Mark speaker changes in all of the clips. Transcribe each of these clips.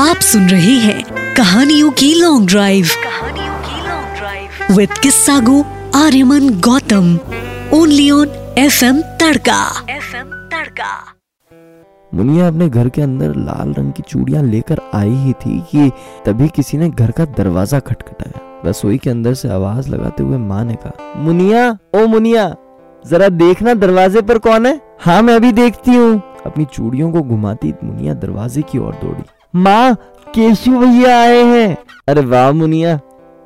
Speaker 1: आप सुन रहे हैं कहानियों की लॉन्ग ड्राइव कहानियों की लॉन्ग ड्राइव विद किस्सा गो Aryaman Gautam only on F M Tadka. F M Tadka
Speaker 2: Muniya अपने घर के अंदर लाल रंग की चूड़ियाँ लेकर आई ही थी कि तभी किसी ने घर का दरवाज़ा खटखटाया। रसोई के अंदर से आवाज़ लगाते हुए माँ ने कहा, मुनिया, ओ मुनिया, जरा देखना दरवाजे पर कौन है? हाँ मैं अभी देखती हूँ। अपनी चूड़ियों को घुमाती मुनिया दरवाजे की ओर दौड़ी। माँ, केशु भैया आए हैं। अरे वाह मुनिया,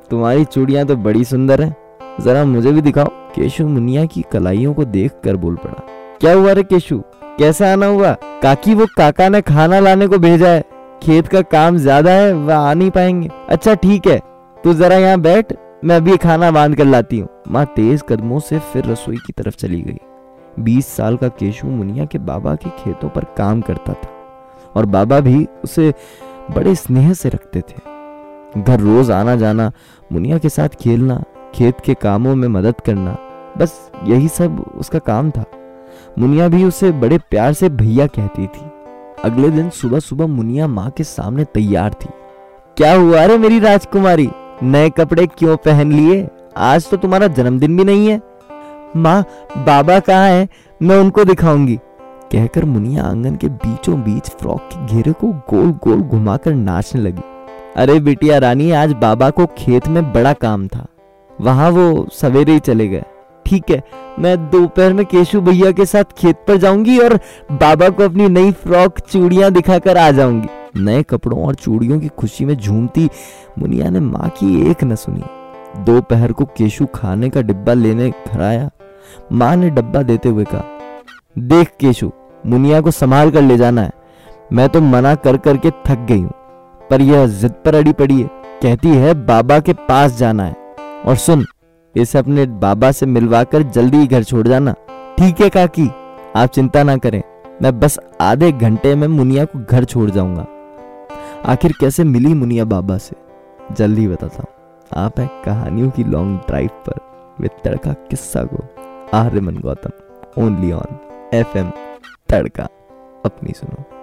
Speaker 2: तुम्हारी चूड़ियाँ तो बड़ी सुंदर है। जरा मुझे भी दिखाओ, केशु मुनिया की कलाइयों को देख कर बोल पड़ा। क्या हुआ रे केशु? कैसा आना हुआ? काकी वो काका ने खाना लाने को भेजा है। खेत का काम ज़्यादा है, वह आ नहीं पाएँगे। अच्छा ठीक है, तू जरा यहाँ बैठ, मैं अभी खाना बाँध कर लाती हूँ। माँ तेज कदमों से फिर रसोई की तरफ़ चली गई। बीस साल का केशु मुनिया के बाबा के खेतों पर काम करता था। और बाबा भी उसे बड़े स्नेह से रखते थे। घर रोज आना जाना, मुनिया के साथ खेलना, खेत के कामों में मदद करना, बस यही सब उसका काम था। मुनिया भी उसे बड़े प्यार से भैया कहती थी। अगले दिन सुबह सुबह मुनिया माँ के सामने तैयार थी। क्या हुआ रे मेरी राजकुमारी? नए कपड़े क्यों पहन लिए? आज तो तुम्हारा जन्मदिन भी नहीं है। माँ, बाबा कहाँ है? मैं उनको दिखाऊँगी। कहकर मुनिया आँगन के बीचों बीच फ्रॉक के घेरे को गोल गोल घुमाकर नाचने लगी। अरे बिटिया रानी, आज बाबा को खेत में बड़ा काम था। वहाँ वो सवेरे ही चले गए। ठीक है, मैं दोपहर में केशु भैया के साथ खेत पर जाऊँगी और बाबा को अपनी नई फ्रॉक, चूड़ियाँ दिखाकर आ जाऊँगी। नए कपड़ों और चूड़ियों की खुशी में झूमती मुनिया ने माँ की एक न सुनी। दोपहर को केशु खाने का डिब्बा लेने घर आया। माँ ने डब्बा देते हुए कहा देख केशु, मुनिया को संभाल कर ले जाना है। मैं तो मना कर करके थक गई हूँ, पर यह जिद पर अड़ी पड़ी है। कहती है, बाबा के पास जाना है। और सुन, इसे अपने बाबा से मिलवाकर जल्दी घर छोड़ जाना। ठीक है काकी, आप चिंता ना करें। मैं बस आधे घंटे में मुनिया को घर छोड़ जाऊँगा। आखिर कैसे मिली मुनिया बाबा से? जल्दी बताता हूँ। आप हैं कहानियों की लॉन्ग ड्राइव पर, विद तड़का किस्सा को। Aryaman Gautam only on F M Tadka अपनी सुनो।